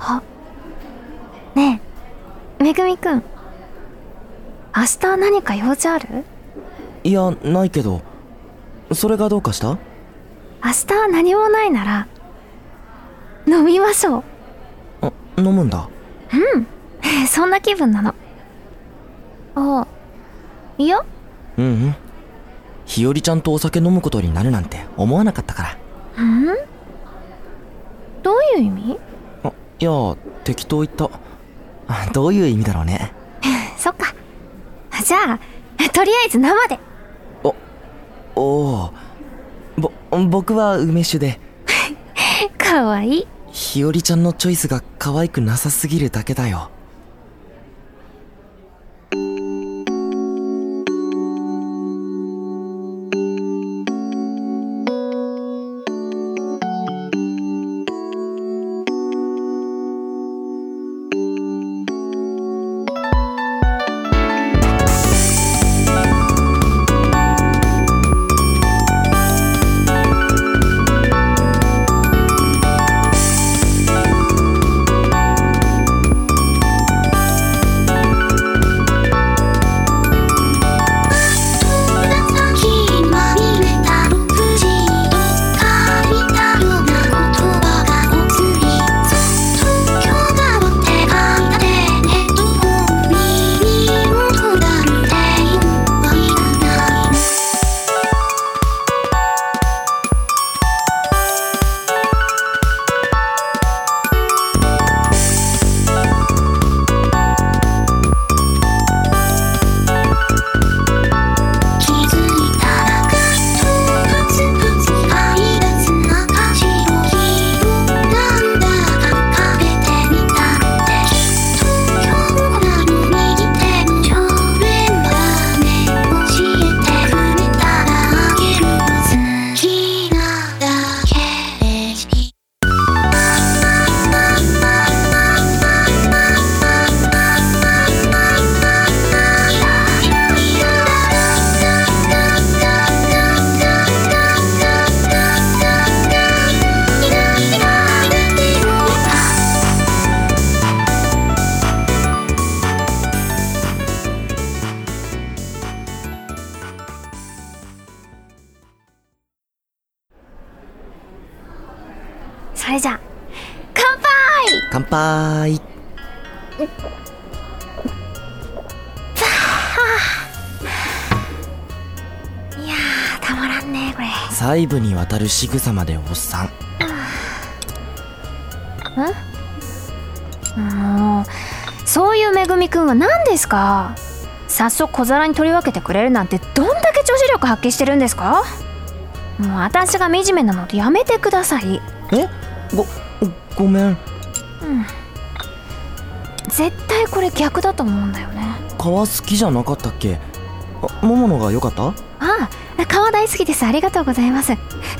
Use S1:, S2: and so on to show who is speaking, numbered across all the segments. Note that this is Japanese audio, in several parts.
S1: あねえめぐみくん明日何か用事ある？
S2: いやないけどそれがどうかした？
S1: 明日は何もないなら飲みましょう。
S2: あ飲むんだ？
S1: うん。そんな気分なの。あいや
S2: うんうん。日和ちゃんとお酒飲むことになるなんて思わなかったから。
S1: うん？どういう意味？
S2: あいや適当言った。あ どういう意味だろうね。
S1: そっか。じゃあとりあえず生で。
S2: おおぼ僕は梅酒で。
S1: かわいい。
S2: 日和ちゃんのチョイスが可愛くなさすぎるだけだよ
S3: それ
S1: じゃ。あ乾杯！
S2: 乾杯！
S1: いやーたまらんねこれ。
S2: 細部にわたる仕草までおっさん。
S1: もうそういうめぐみくんは何ですか？早速小皿に取り分けてくれるなんてどんだけ女子力発揮してるんですか？もう私が惨めなのでやめてください。
S2: え？ごごめん。
S1: 絶対これ逆だと思うんだよね。
S2: 皮好きじゃなかったっけ？あ桃のが良かった？
S1: ああ皮大好きです。ありがとうございます。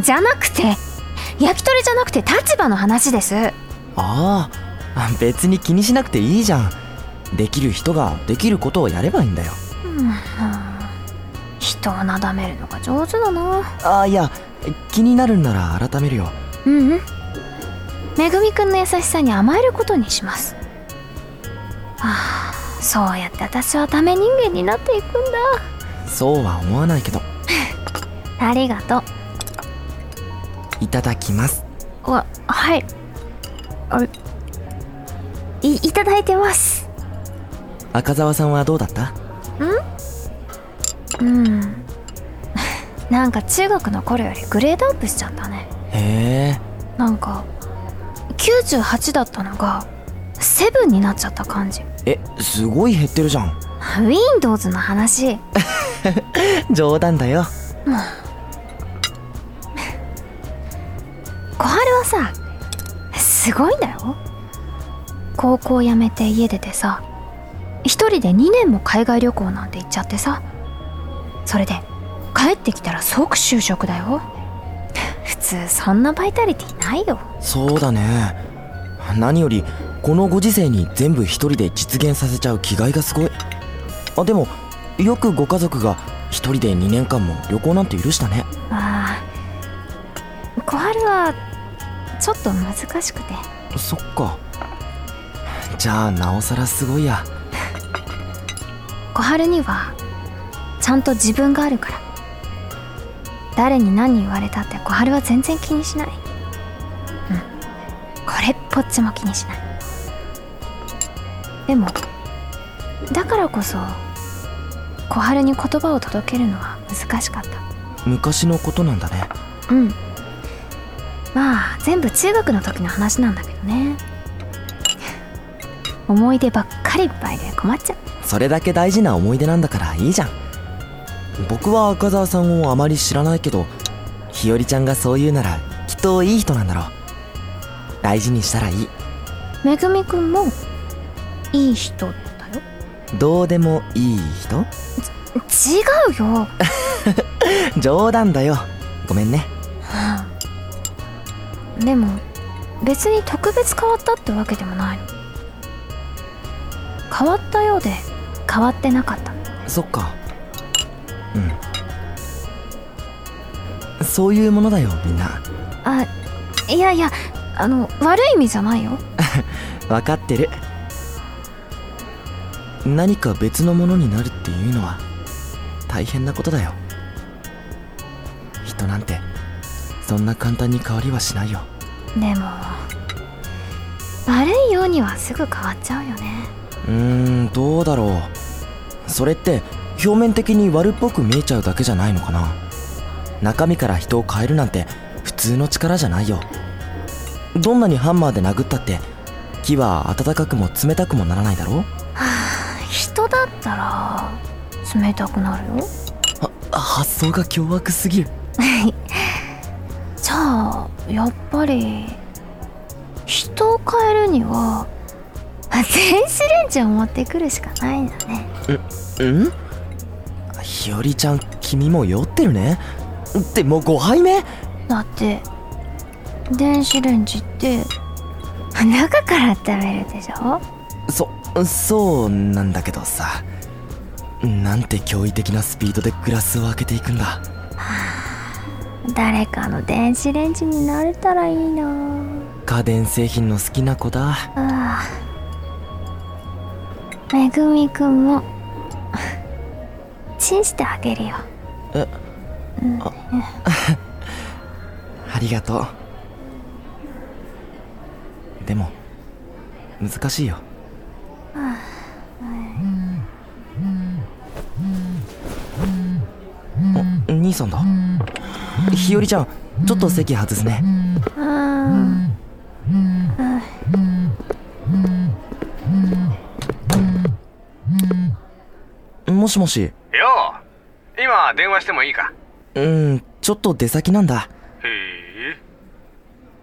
S1: じゃなくて焼き鳥じゃなくて立場の話です。
S2: ああ別に気にしなくていいじゃん。できる人ができることをやればいいんだよ。
S1: うん。人をなだめるのが上手だな。
S2: ああいや気になるんなら改めるよ。
S1: うんうんめぐみくんの優しさに甘えることにします。はあそうやって私はダメ人間になっていくんだ。
S2: そうは思わないけど。
S1: ありがとう。
S2: いただきます。
S1: わはい。あいいただいてます。
S2: 赤澤さんはどうだった？
S1: うん。なんか中学の頃よりグレードアップしちゃったね。
S2: へえ。
S1: なんか98だったのが7になっちゃった感じ。
S2: えすごい減ってるじゃん。
S1: Windows の話。
S2: 冗談だよ。
S1: 小春はさすごいんだよ。高校辞めて家出てさ一人で2年も海外旅行なんて行っちゃってさそれで帰ってきたら即就職だよそんなバイタリティないよ。
S2: そうだね。何よりこのご時世に全部一人で実現させちゃう気概がすごい。あでもよくご家族が一人で2年間も旅行なんて許したね。
S1: ああ小春はちょっと難しくて。
S2: そっか。じゃあなおさらすごいや。
S1: 小春にはちゃんと自分があるから誰に何言われたって小春は全然気にしない。うん。これっぽっちも気にしない。でもだからこそ小春に言葉を届けるのは難しかった。
S2: 昔のことなんだね。
S1: うん。まあ全部中学の時の話なんだけどね。思い出ばっかりいっぱいで困っちゃう。
S2: それだけ大事な思い出なんだからいいじゃん僕は赤澤さんをあまり知らないけど日和ちゃんがそう言うならきっといい人なんだろう。大事にしたらいい。
S1: めぐみくんもいい人だよ。
S2: どうでもいい人？
S1: 違うよ。
S2: 冗談だよ。ごめんね。
S1: でも別に特別変わったってわけでもないの。変わったようで変わってなかった。
S2: そっかうん。そういうものだよみんな。
S1: あいやいやあの悪い意味じゃないよ。
S2: 分かってる。何か別のものになるっていうのは大変なことだよ。人なんてそんな簡単に変わりはしないよ。
S1: でも悪いようにはすぐ変わっちゃうよね。
S2: うーんどうだろう。それって表面的に悪っぽく見えちゃうだけじゃないのかな。中身から人を変えるなんて普通の力じゃないよ。どんなにハンマーで殴ったって木は温かくも冷たくもならないだろ
S1: 人だったら冷たくなるよ。
S2: は発想が凶悪すぎる。
S1: じゃあやっぱり人を変えるには電子レンジを持ってくるしかないんだね。
S2: んひよりちゃん君も酔ってるね。ってもう5杯目？
S1: だって電子レンジって中から温めるでしょ？
S2: そそうなんだけどさ。なんて驚異的なスピードでグラスを開けていくんだ。
S1: 誰かの電子レンジになれたらいいな。
S2: 家電製品の好きな子だ。
S1: ああ。めぐみくんもチンしてあげるよ。
S2: え？あ。りがとう。でも難しいよ。お兄さんだ。ひよりちゃんちょっと席外すね。
S1: うん。
S2: もしもし
S4: 今電話してもいいか？
S2: うんちょっと出先なんだ。
S4: へ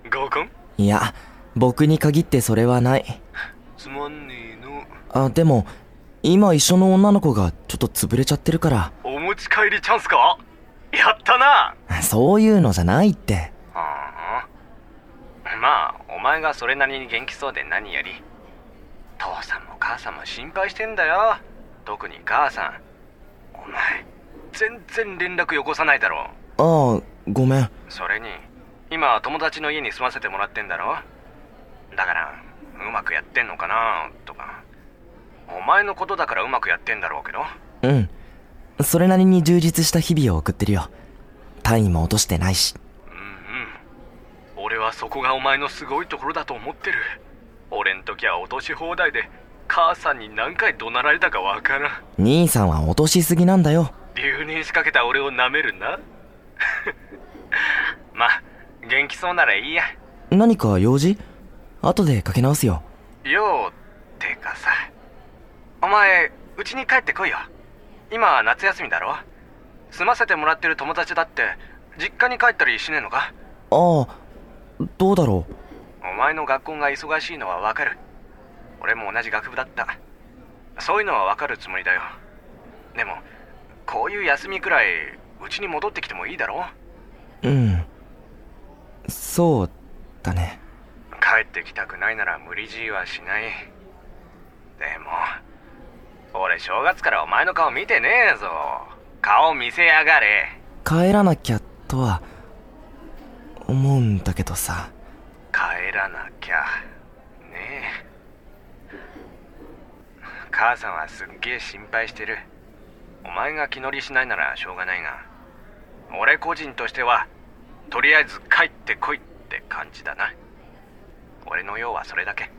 S4: え。合コン
S2: いや僕に限ってそれはない。
S4: つまんねえの。
S2: あでも今一緒の女の子がちょっと潰れちゃってるから。
S4: お持ち帰りチャンスか？やったな！
S2: そういうのじゃないって。
S4: ああまあお前がそれなりに元気そうで何より。父さんも母さんも心配してんだよ。特に母さん。お前全然連絡よこさないだろ
S2: ああごめん。
S4: それに今友達の家に住ませてもらってんだろだからうまくやってんのかなとか。お前のことだからうまくやってんだろうけど。
S2: うん。それなりに充実した日々を送ってるよ。単位も落としてないし。
S4: うんうん。俺はそこがお前のすごいところだと思ってる。俺ん時は落とし放題で母さんに何回怒鳴られたかわからん。
S2: 兄さんは落としすぎなんだよ
S4: 留年しかけた俺を舐めるな？まあ元気そうならいいや。
S2: 何か用事？後でかけ直すよ。
S4: ようってかさ。お前うちに帰ってこいよ。今は夏休みだろ？住ませてもらってる友達だって実家に帰ったりしねえのか？
S2: ああどうだろ
S4: お前の学校が忙しいのはわかる。俺も同じ学部だった。そういうのはわかるつもりだよ。でもこういう休みくらいうちに戻ってきてもいいだろ
S2: う？うん。そうだね。
S4: 帰ってきたくないなら無理強いはしない。でも俺正月からお前の顔見てねえぞ。顔見せやがれ。
S2: 帰らなきゃとは思うんだけどさ。
S4: 帰らなきゃ。ねえ。母さんはすっげえ心配してるお前が気乗りしないならしょうがないが俺個人としてはとりあえず帰ってこいって感じだな。俺の用はそれだけ。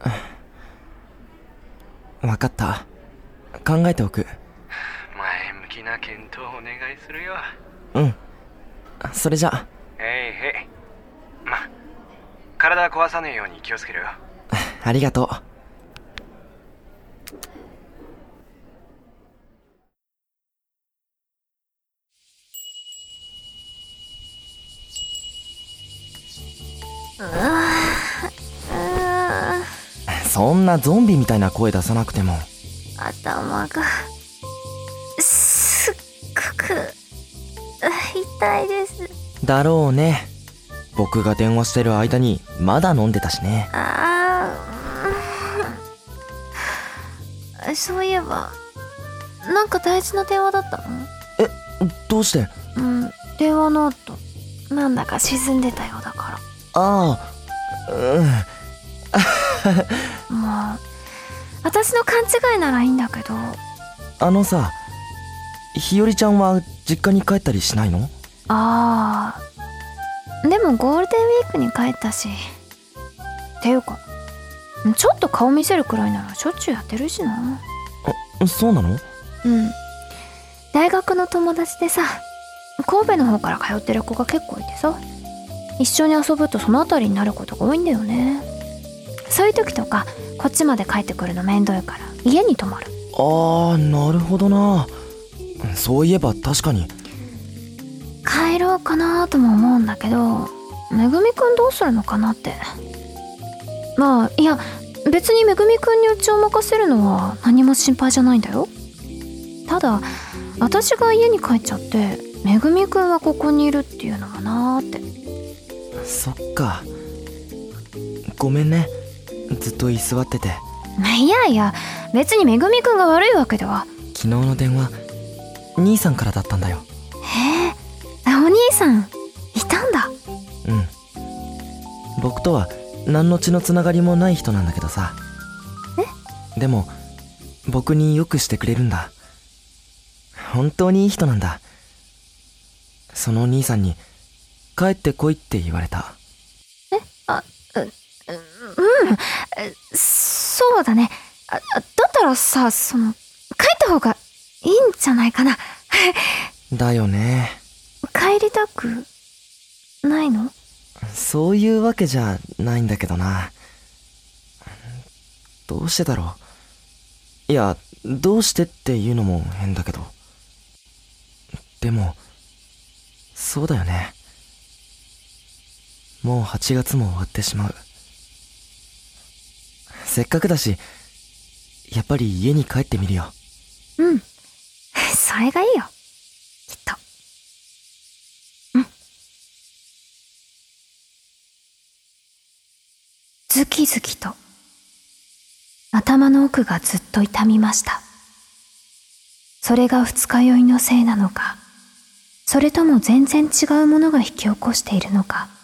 S2: わかった。考えておく。
S4: 前向きな検討をお願いするよ。
S2: うん。それじゃ。
S4: へいへい。ま体壊さねえように気をつけろよ。
S2: ありがとう そんなゾンビみたいな声出さなくても。
S1: 頭がすっごく痛いです。
S2: だろうね。僕が電話してる間にまだ飲んでたしね。
S1: あー。そういえばなんか大事な電話だった
S2: どうして？
S1: のうん電話の後なんだか沈んでたよ
S2: ああうん。
S1: らもう私の勘違いならいいんだけど。
S2: あのさ日和ちゃんは実家に帰ったりしないの？
S1: あー。でもゴールデンウィークに帰ったし。ていうかちょっと顔見せるくらいならしょっちゅうやってるしな。
S2: そうなの？
S1: うん。大学の友達でさ神戸の方から通ってる子が結構いてさ一緒に遊ぶとその辺りになることが多いんだよね。そういう時とかこっちまで帰ってくるのめんどいから家に泊まる。
S2: ああなるほどな。そういえば確かに。
S1: 帰ろうかなとも思うんだけどめぐみくんどうするのかなって。まあいや別にめぐみくんにうちを任せるのは何も心配じゃないんだよ。ただ私が家に帰っちゃってめぐみくんはここにいるっていうのもなーって
S2: そっか。ごめんね。ずっと居座ってて。
S1: いやいや。別にめぐみくんが悪いわけでは。
S2: 昨日の電話兄さんからだったんだよ。
S1: へえ。お兄さん。いたんだ。
S2: うん。僕とは何の血のつながりもない人なんだけどさ。でも僕によくしてくれるんだ。本当にいい人なんだ。その兄さんに帰ってこいって言われた。
S1: え？そうだね。ああだったらさその帰った方がいいんじゃないかな。
S2: だよね。
S1: 帰りたくないの？
S2: そういうわけじゃないんだけどな。どうしてだろう。いやどうしてっていうのも変だけど。でもそうだよねもう8月も終わってしまう。せっかくだしやっぱり家に帰ってみるよ。
S1: うん。それがいいよ。きっと。うん。ズキズキと頭の奥がずっと痛みました。それが二日酔いのせいなのかそれとも全然違うものが引き起こしているのか。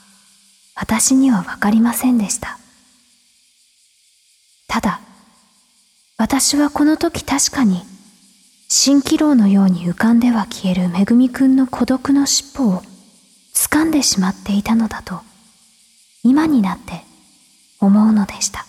S1: 私には分かりませんでした。ただ私はこの時確かに蜃気楼のように浮かんでは消えるめぐみくんの孤独の尻尾を掴んでしまっていたのだと今になって思うのでした。